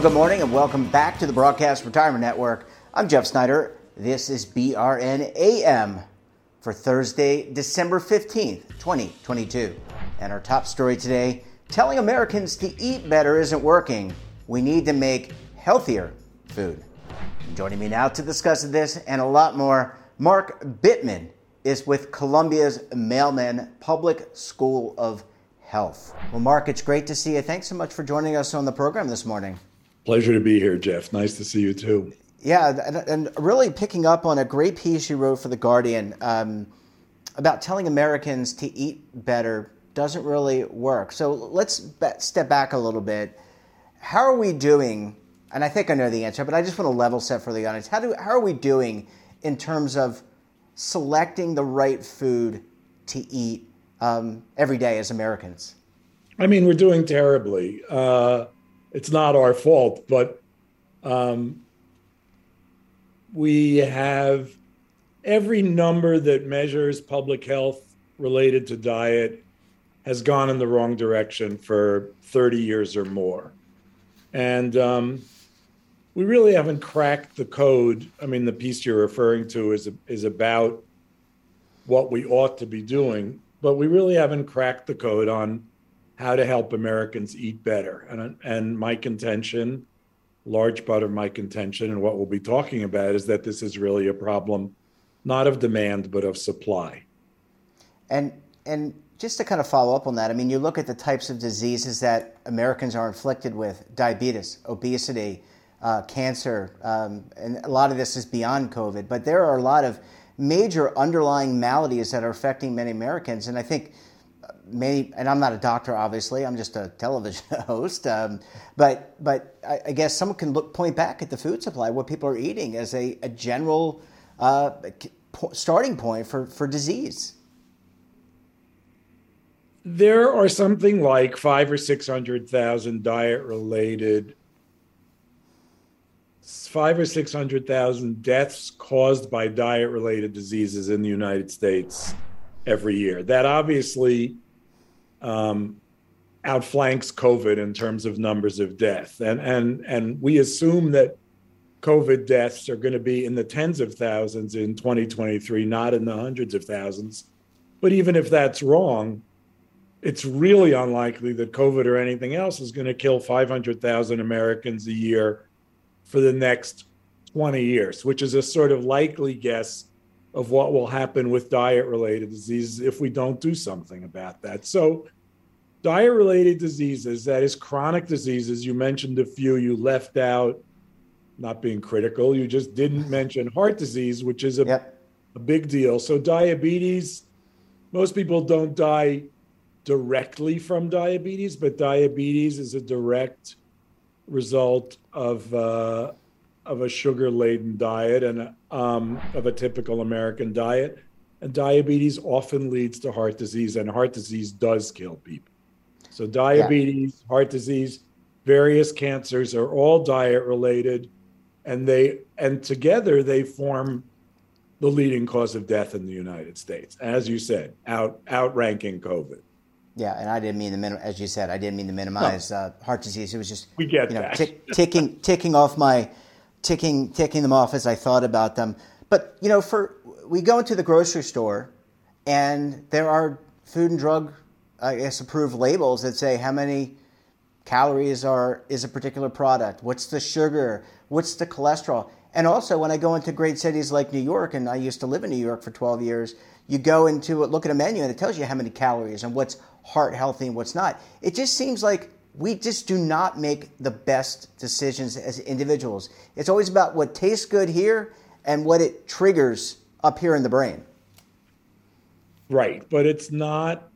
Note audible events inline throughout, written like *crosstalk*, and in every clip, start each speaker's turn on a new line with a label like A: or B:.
A: Well, good morning and welcome back to the Broadcast Retirement Network. I'm Jeff Snyder. This is BRN AM for Thursday, December 15th, 2022. And our top story today telling Americans to eat better isn't working. We need to make healthier food. Joining me now to discuss this and a lot more, Mark Bittman is with Columbia's Mailman Public School of Health. Well, Mark, it's great to see you. Thanks so much for joining us on the program this morning.
B: Pleasure to be here, Jeff. Nice to see you too.
A: Yeah, and, really picking up on a great piece you wrote for The Guardian um, about telling Americans to eat better doesn't really work. So let's step back a little bit. How are we doing? And I think I know the answer, but I just want to level set for the audience. How, do, how are we doing in terms of selecting the right food to eat um, every day as Americans?
B: I mean, we're doing terribly. Uh, it's not our fault, but um, we have every number that measures public health related to diet has gone in the wrong direction for 30 years or more. And um, we really haven't cracked the code. I mean, the piece you're referring to is, is about what we ought to be doing, but we really haven't cracked the code on how to help Americans eat better. And, and my contention, large part of my contention, and what we'll be talking about is that this is really a problem not of demand, but of supply.
A: And, and just to kind of follow up on that, I mean, you look at the types of diseases that Americans are inflicted with diabetes, obesity, uh, cancer, um, and a lot of this is beyond COVID, but there are a lot of major underlying maladies that are affecting many Americans. And I think and I'm not a doctor, obviously. I'm just a television *laughs* host. Um, but but I, I, guess someone can look point back at the food supply, what people are eating, as a, a general uh, starting point for, for disease.
B: There are something like five or six hundred thousand diet-related, five or six hundred thousand deaths caused by diet-related diseases in the United States every year. That obviously um, outflanks COVID in terms of numbers of death, and and and we assume that COVID deaths are going to be in the tens of thousands in 2023, not in the hundreds of thousands. But even if that's wrong, it's really unlikely that COVID or anything else is going to kill 500,000 Americans a year for the next 20 years, which is a sort of likely guess of what will happen with diet related diseases if we don't do something about that. So, diet related diseases, that is chronic diseases, you mentioned a few, you left out, not being critical, you just didn't *laughs* mention heart disease, which is a, yep. a big deal. So, diabetes, most people don't die directly from diabetes, but diabetes is a direct result of uh, of a sugar laden diet and um, of a typical American diet. And diabetes often leads to heart disease, and heart disease does kill people. So, diabetes, yeah. heart disease, various cancers are all diet related, and they and together they form the leading cause of death in the United States, as you said, out outranking COVID.
A: Yeah, and I didn't mean to minim- as you said, I didn't mean to minimize no. uh, heart disease. It was just
B: we get
A: you know. Tick, ticking ticking off my ticking ticking them off as I thought about them. But you know, for we go into the grocery store, and there are food and drug, I guess, approved labels that say how many calories are is a particular product, what's the sugar, what's the cholesterol, and also when I go into great cities like New York, and I used to live in New York for 12 years, you go into look at a menu and it tells you how many calories and what's heart healthy and what's not. It just seems like we just do not make the best decisions as individuals. It's always about what tastes good here and what it triggers up here in the brain.
B: Right, but it's not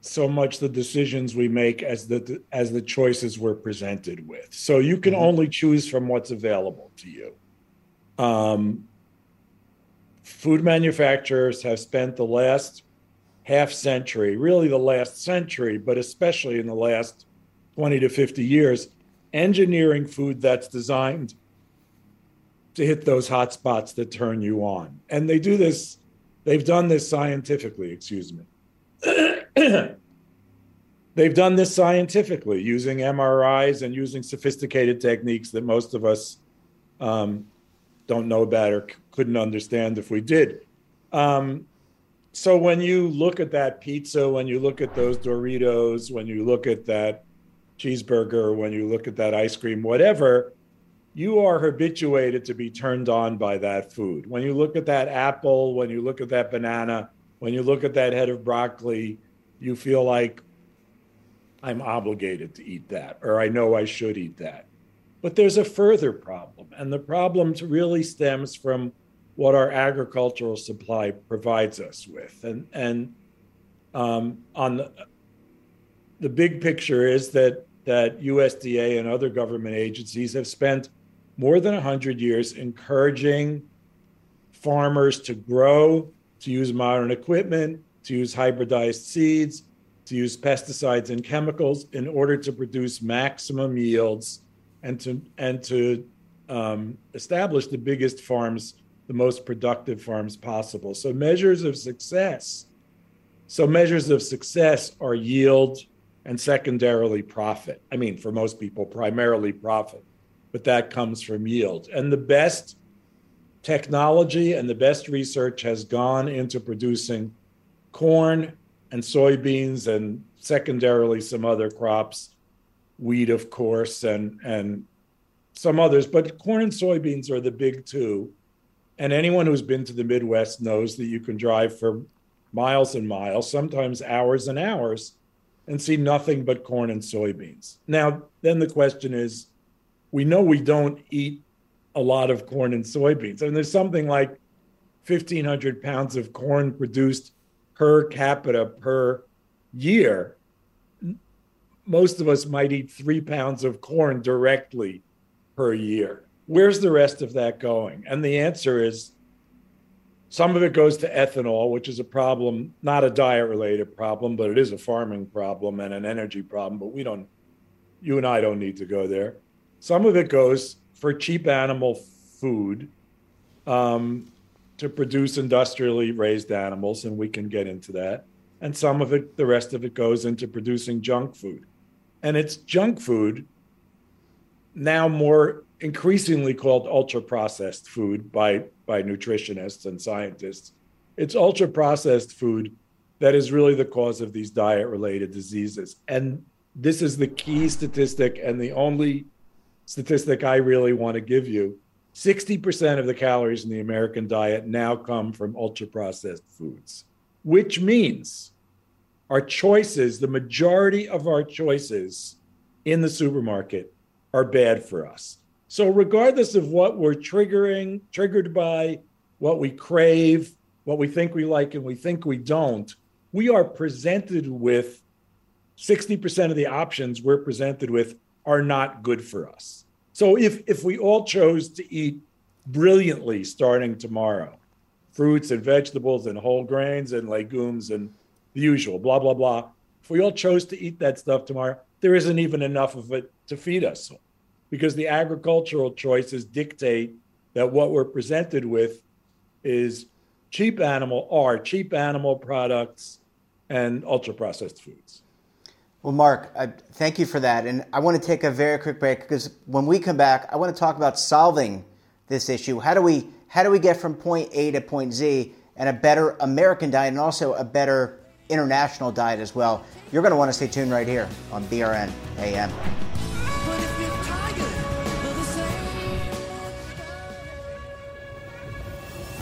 B: so much the decisions we make as the as the choices we're presented with. So you can mm-hmm. only choose from what's available to you. Um, food manufacturers have spent the last half century, really the last century, but especially in the last 20 to 50 years, engineering food that's designed to hit those hot spots that turn you on. And they do this, they've done this scientifically, excuse me. *clears throat* they've done this scientifically using MRIs and using sophisticated techniques that most of us um, don't know about or c- couldn't understand if we did. Um, so when you look at that pizza, when you look at those Doritos, when you look at that cheeseburger, when you look at that ice cream, whatever, you are habituated to be turned on by that food. When you look at that apple, when you look at that banana, when you look at that head of broccoli, you feel like I'm obligated to eat that, or I know I should eat that. But there's a further problem, and the problem really stems from what our agricultural supply provides us with. And, and um, on the, the big picture is that, that USDA and other government agencies have spent more than 100 years encouraging farmers to grow, to use modern equipment, to use hybridized seeds, to use pesticides and chemicals in order to produce maximum yields and to, and to um, establish the biggest farms the most productive farms possible. So measures of success. So measures of success are yield and secondarily profit. I mean, for most people, primarily profit, but that comes from yield. And the best technology and the best research has gone into producing corn and soybeans and secondarily some other crops, wheat, of course, and and some others. But corn and soybeans are the big two and anyone who's been to the Midwest knows that you can drive for miles and miles, sometimes hours and hours, and see nothing but corn and soybeans. Now, then the question is we know we don't eat a lot of corn and soybeans. I and there's something like 1,500 pounds of corn produced per capita per year. Most of us might eat three pounds of corn directly per year where's the rest of that going? And the answer is some of it goes to ethanol, which is a problem, not a diet related problem, but it is a farming problem and an energy problem. But we don't, you and I don't need to go there. Some of it goes for cheap animal food um, to produce industrially raised animals, and we can get into that. And some of it, the rest of it goes into producing junk food. And it's junk food now more increasingly called ultra processed food by by nutritionists and scientists. It's ultra processed food that is really the cause of these diet related diseases. And this is the key statistic and the only statistic I really want to give you. 60% of the calories in the American diet now come from ultra processed foods, which means our choices, the majority of our choices in the supermarket are bad for us. So, regardless of what we're triggering, triggered by, what we crave, what we think we like and we think we don't, we are presented with 60% of the options we're presented with are not good for us. So, if, if we all chose to eat brilliantly starting tomorrow, fruits and vegetables and whole grains and legumes and the usual, blah, blah, blah. If we all chose to eat that stuff tomorrow, there isn't even enough of it to feed us because the agricultural choices dictate that what we're presented with is cheap animal are cheap animal products and ultra processed foods.
A: Well, Mark, I, thank you for that. And I want to take a very quick break because when we come back, I want to talk about solving this issue. How do we how do we get from point A to point Z and a better American diet and also a better international diet as well? You're going to want to stay tuned right here on BRN AM.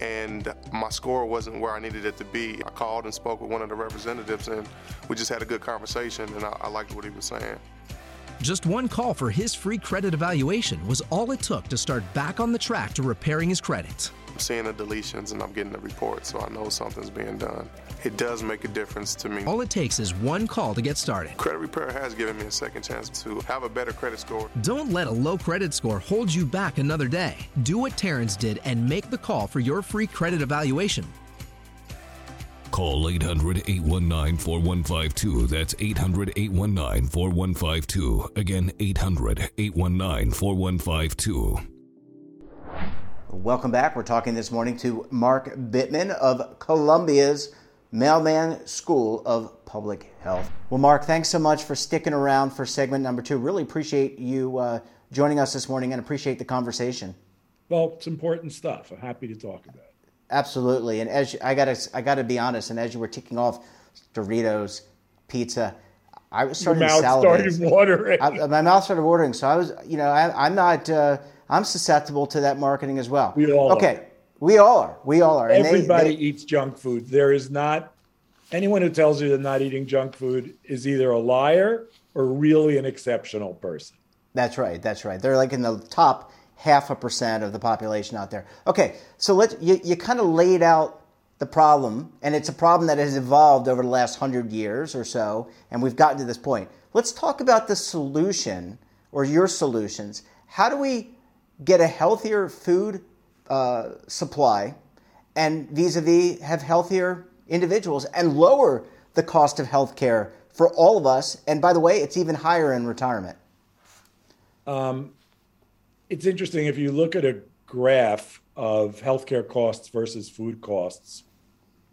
C: and my score wasn't where I needed it to be. I called and spoke with one of the representatives, and we just had a good conversation, and I, I liked what he was saying.
D: Just one call for his free credit evaluation was all it took to start back on the track to repairing his credit.
C: I'm seeing the deletions and I'm getting the report, so I know something's being done. It does make a difference to me.
D: All it takes is one call to get started.
C: Credit Repair has given me a second chance to have a better credit score.
D: Don't let a low credit score hold you back another day. Do what Terrence did and make the call for your free credit evaluation.
E: Call 800 819 4152. That's 800 819 4152. Again, 800 819 4152.
A: Welcome back. We're talking this morning to Mark Bittman of Columbia's Mailman School of Public Health. Well, Mark, thanks so much for sticking around for segment number two. Really appreciate you uh, joining us this morning and appreciate the conversation.
B: Well, it's important stuff. I'm happy to talk about it.
A: Absolutely. And as you, I got to I got to be honest, and as you were ticking off Doritos, pizza, I was starting
B: Your
A: mouth
B: to started watering.
A: I, my mouth started watering. So I was, you know, I, am not. Uh, I'm susceptible to that marketing as well.
B: We all
A: okay.
B: Are.
A: We all are. We all are.
B: Everybody they, they, eats junk food. There is not anyone who tells you they're not eating junk food is either a liar or really an exceptional person.
A: That's right. That's right. They're like in the top half a percent of the population out there. Okay, so let you, you kind of laid out the problem, and it's a problem that has evolved over the last hundred years or so, and we've gotten to this point. Let's talk about the solution or your solutions. How do we get a healthier food uh, supply and vis-a-vis have healthier individuals and lower the cost of health care for all of us? And by the way, it's even higher in retirement.
B: Um, it's interesting if you look at a graph of healthcare costs versus food costs.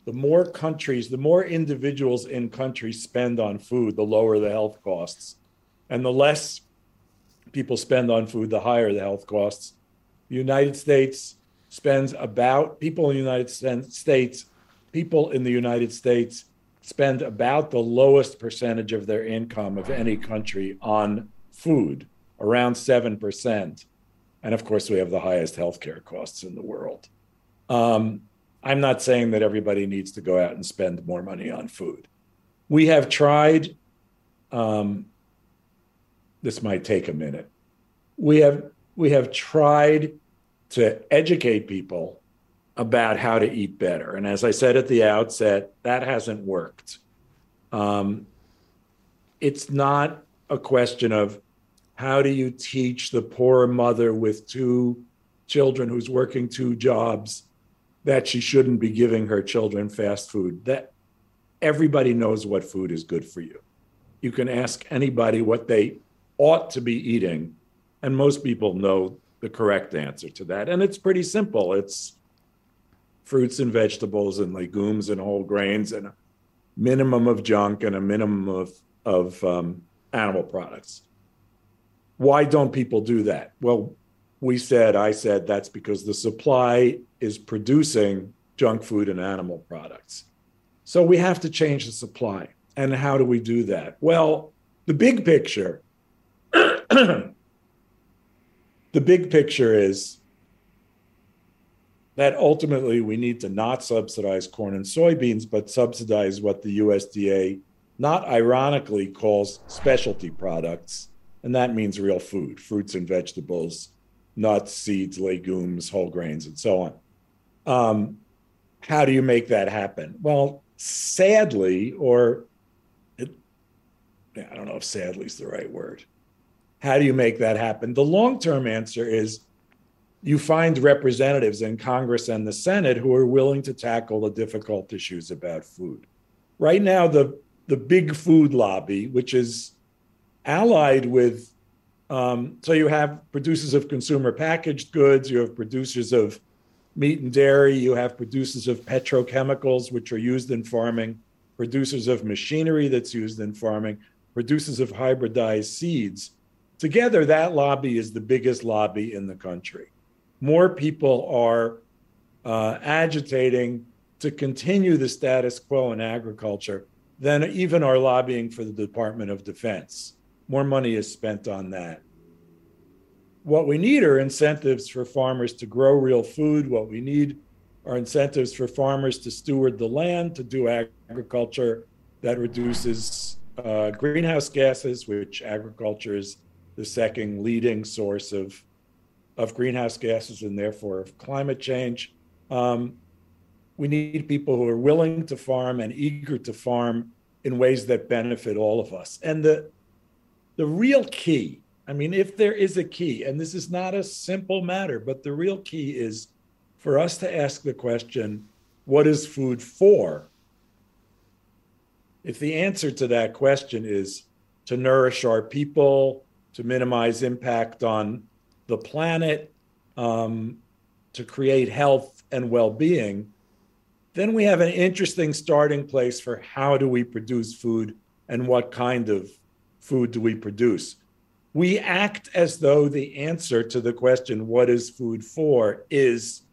B: The more countries, the more individuals in countries spend on food, the lower the health costs. And the less people spend on food, the higher the health costs. The United States spends about, people in the United States, people in the United States spend about the lowest percentage of their income of any country on food, around 7% and of course we have the highest healthcare costs in the world. Um, I'm not saying that everybody needs to go out and spend more money on food. We have tried. Um, this might take a minute. We have we have tried to educate people about how to eat better, and as I said at the outset, that hasn't worked. Um, it's not a question of how do you teach the poor mother with two children who's working two jobs that she shouldn't be giving her children fast food? That everybody knows what food is good for you. You can ask anybody what they ought to be eating, and most people know the correct answer to that. And it's pretty simple. It's fruits and vegetables and legumes and whole grains and a minimum of junk and a minimum of, of um, animal products. Why don't people do that? Well, we said, I said, that's because the supply is producing junk food and animal products. So we have to change the supply. And how do we do that? Well, the big picture, *clears throat* the big picture is that ultimately we need to not subsidize corn and soybeans, but subsidize what the USDA, not ironically, calls specialty products. And that means real food, fruits and vegetables, nuts, seeds, legumes, whole grains, and so on. Um, how do you make that happen? Well, sadly, or it, I don't know if sadly is the right word. How do you make that happen? The long term answer is you find representatives in Congress and the Senate who are willing to tackle the difficult issues about food. Right now, the, the big food lobby, which is allied with, um, so you have producers of consumer packaged goods, you have producers of meat and dairy, you have producers of petrochemicals, which are used in farming, producers of machinery that's used in farming, producers of hybridized seeds. Together, that lobby is the biggest lobby in the country more people are uh, agitating to continue the status quo in agriculture than even are lobbying for the Department of Defense. More money is spent on that. What we need are incentives for farmers to grow real food. What we need are incentives for farmers to steward the land, to do agriculture that reduces uh, greenhouse gases, which agriculture is the second leading source of of greenhouse gases and therefore of climate change. Um, we need people who are willing to farm and eager to farm in ways that benefit all of us. And the the real key, I mean, if there is a key, and this is not a simple matter, but the real key is for us to ask the question, what is food for? If the answer to that question is to nourish our people, to minimize impact on the planet, um, to create health and well being, then we have an interesting starting place for how do we produce food and what kind of food do we produce. We act as though the answer to the question, what is food for, is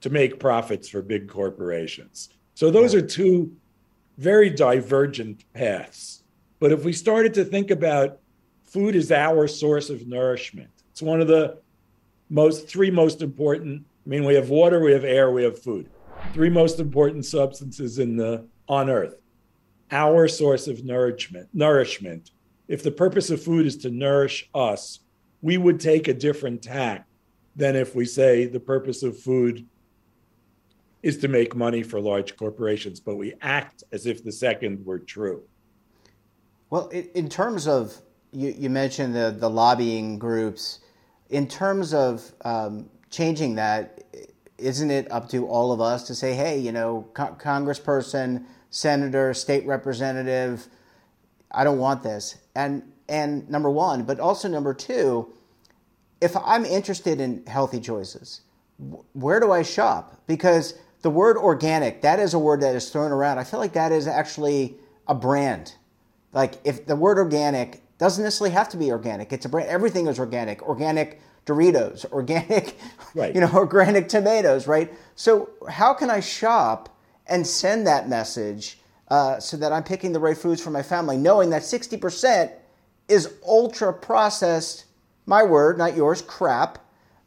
B: to make profits for big corporations. So those are two very divergent paths. But if we started to think about food is our source of nourishment, it's one of the most three most important. I mean, we have water, we have air, we have food. Three most important substances in the on Earth. Our source of nourishment. Nourishment. If the purpose of food is to nourish us, we would take a different tack than if we say the purpose of food is to make money for large corporations, but we act as if the second were true.
A: Well, in terms of you, you mentioned the the lobbying groups in terms of um, changing that, isn't it up to all of us to say, hey, you know, co- congressperson, senator, state representative, I don't want this. And and number one, but also number two, if I'm interested in healthy choices, where do I shop? Because the word organic, that is a word that is thrown around. I feel like that is actually a brand. Like if the word organic doesn't necessarily have to be organic. It's a brand. Everything is organic. Organic Doritos, *laughs* organic, right. you know, *laughs* organic tomatoes, right? So how can I shop and send that message uh, so that I'm picking the right foods for my family, knowing that 60% is ultra processed, my word, not yours, crap,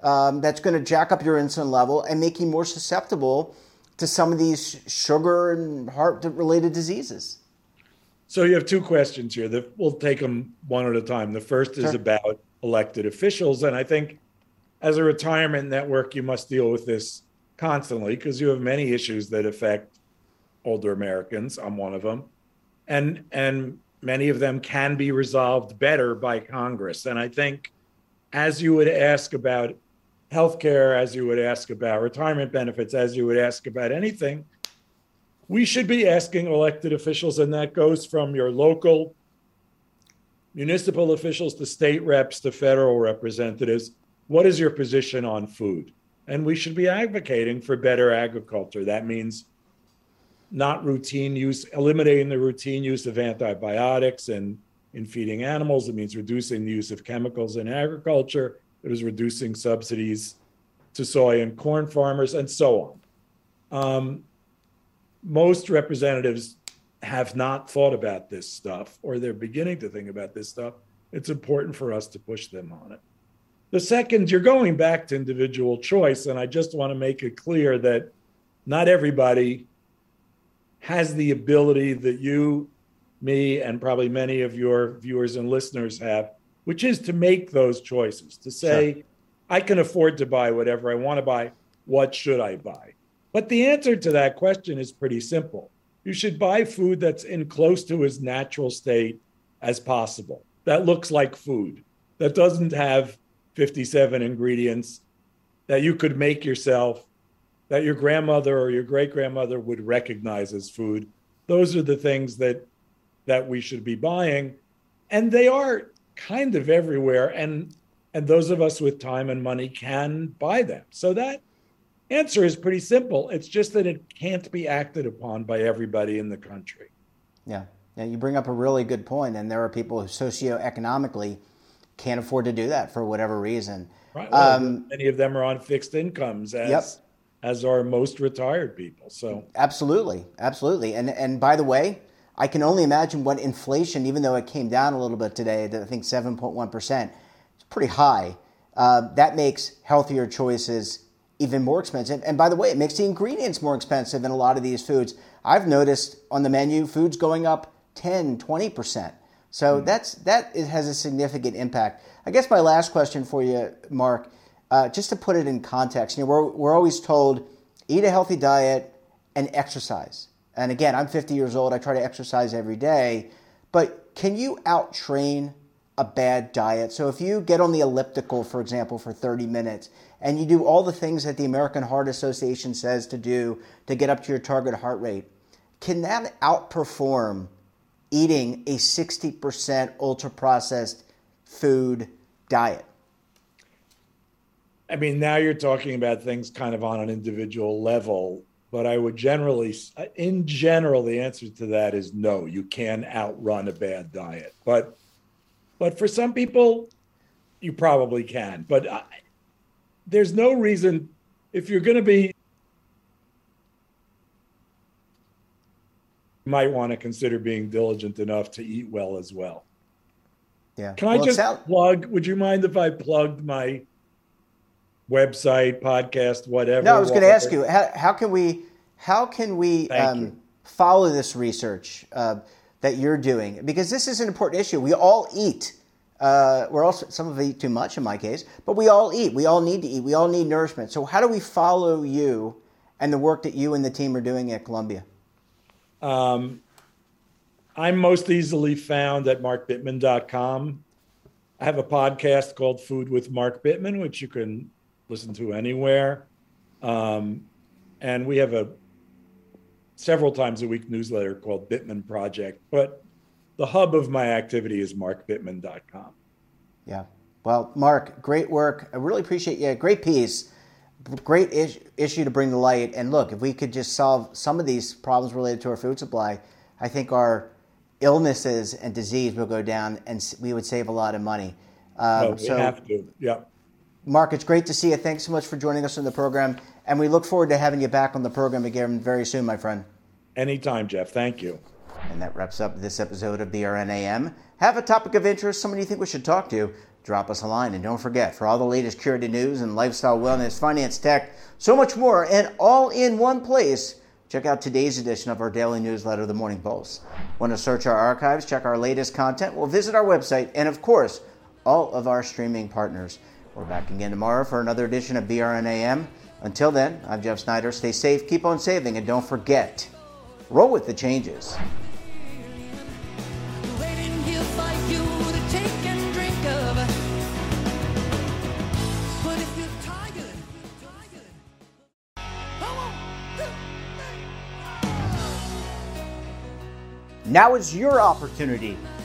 A: um, that's going to jack up your insulin level and make you more susceptible to some of these sugar and heart related diseases.
B: So you have two questions here. That we'll take them one at a time. The first is sure. about elected officials, and I think as a retirement network, you must deal with this constantly because you have many issues that affect older Americans. I'm one of them, and and many of them can be resolved better by Congress. And I think, as you would ask about healthcare, as you would ask about retirement benefits, as you would ask about anything, we should be asking elected officials, and that goes from your local municipal officials to state reps to federal representatives what is your position on food? And we should be advocating for better agriculture. That means not routine use, eliminating the routine use of antibiotics and in feeding animals. It means reducing the use of chemicals in agriculture. It is reducing subsidies to soy and corn farmers, and so on. Um, most representatives have not thought about this stuff or they're beginning to think about this stuff. It's important for us to push them on it. The second, you're going back to individual choice. And I just want to make it clear that not everybody has the ability that you, me, and probably many of your viewers and listeners have, which is to make those choices, to say, sure. I can afford to buy whatever I want to buy. What should I buy? But the answer to that question is pretty simple. You should buy food that's in close to its natural state as possible, that looks like food, that doesn't have 57 ingredients, that you could make yourself, that your grandmother or your great grandmother would recognize as food. Those are the things that that we should be buying. And they are kind of everywhere. And and those of us with time and money can buy them. So that answer is pretty simple. It's just that it can't be acted upon by everybody in the country.
A: Yeah. Yeah, you bring up a really good point, and there are people who socioeconomically can't afford to do that for whatever reason.
B: Right. Well, um, many of them are on fixed incomes, as yep. as are most retired people. So
A: absolutely, absolutely. And and by the way, I can only imagine what inflation, even though it came down a little bit today, I think seven point one percent, it's pretty high. Uh, that makes healthier choices even more expensive. And by the way, it makes the ingredients more expensive in a lot of these foods. I've noticed on the menu foods going up 10, 20%. So mm. that's that has a significant impact. I guess my last question for you, Mark, uh, just to put it in context, you know, we're, we're always told eat a healthy diet and exercise. And again, I'm 50 years old. I try to exercise every day. But can you out train a bad diet? So if you get on the elliptical, for example, for 30 minutes and you do all the things that the American Heart Association says to do to get up to your target heart rate, can that outperform eating a 60% ultra processed food diet?
B: I mean, now you're talking about things kind of on an individual level, but I would generally, in general, the answer to that is no. You can outrun a bad diet, but, but for some people, you probably can. But there's no reason if you're going to be you might want to consider being diligent enough to eat well as well.
A: Yeah.
B: Can I just plug? Would you mind if I plugged my website, podcast, whatever?
A: No, I was going to ask you how, how, can we how can we um, follow this research uh, that you're doing because this is an important issue. We all eat. Uh, we're also some of eat too much in my case, but we all eat. We all need to eat. We all need nourishment. So how do we follow you and the work that you and the team are doing at Columbia?
B: Um, I'm most easily found at markbittman.com. I have a podcast called Food with Mark Bittman, which you can listen to anywhere. Um, and we have a several times a week newsletter called Bittman Project. But the hub of my activity is markbittman.com.
A: Yeah. Well, Mark, great work. I really appreciate you. Great piece. Great is- issue to bring to light. And look, if we could just solve some of these problems related to our food supply, I think our illnesses and disease will go down and we would save a lot of money.
B: Um, we so, have to. Yeah.
A: Mark, it's great to see you. Thanks so much for joining us on the program. And we look forward to having you back on the program again very soon, my friend.
B: Anytime, Jeff. Thank you.
A: And that wraps up this episode of BRNAM. Have a topic of interest, someone you think we should talk to, drop us a line. And don't forget, for all the latest curated news and lifestyle, wellness, finance, tech, so much more, and all in one place, check out today's edition of our daily newsletter, The Morning Pulse. Want to search our archives, check our latest content? Well, visit our website, and of course, all of our streaming partners. We're back again tomorrow for another edition of BRNAM. Until then, I'm Jeff Snyder. Stay safe, keep on saving, and don't forget, roll with the changes. Now is your opportunity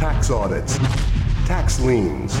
F: tax audits, tax liens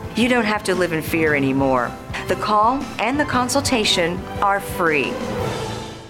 G: You don't have to live in fear anymore. The call and the consultation are free.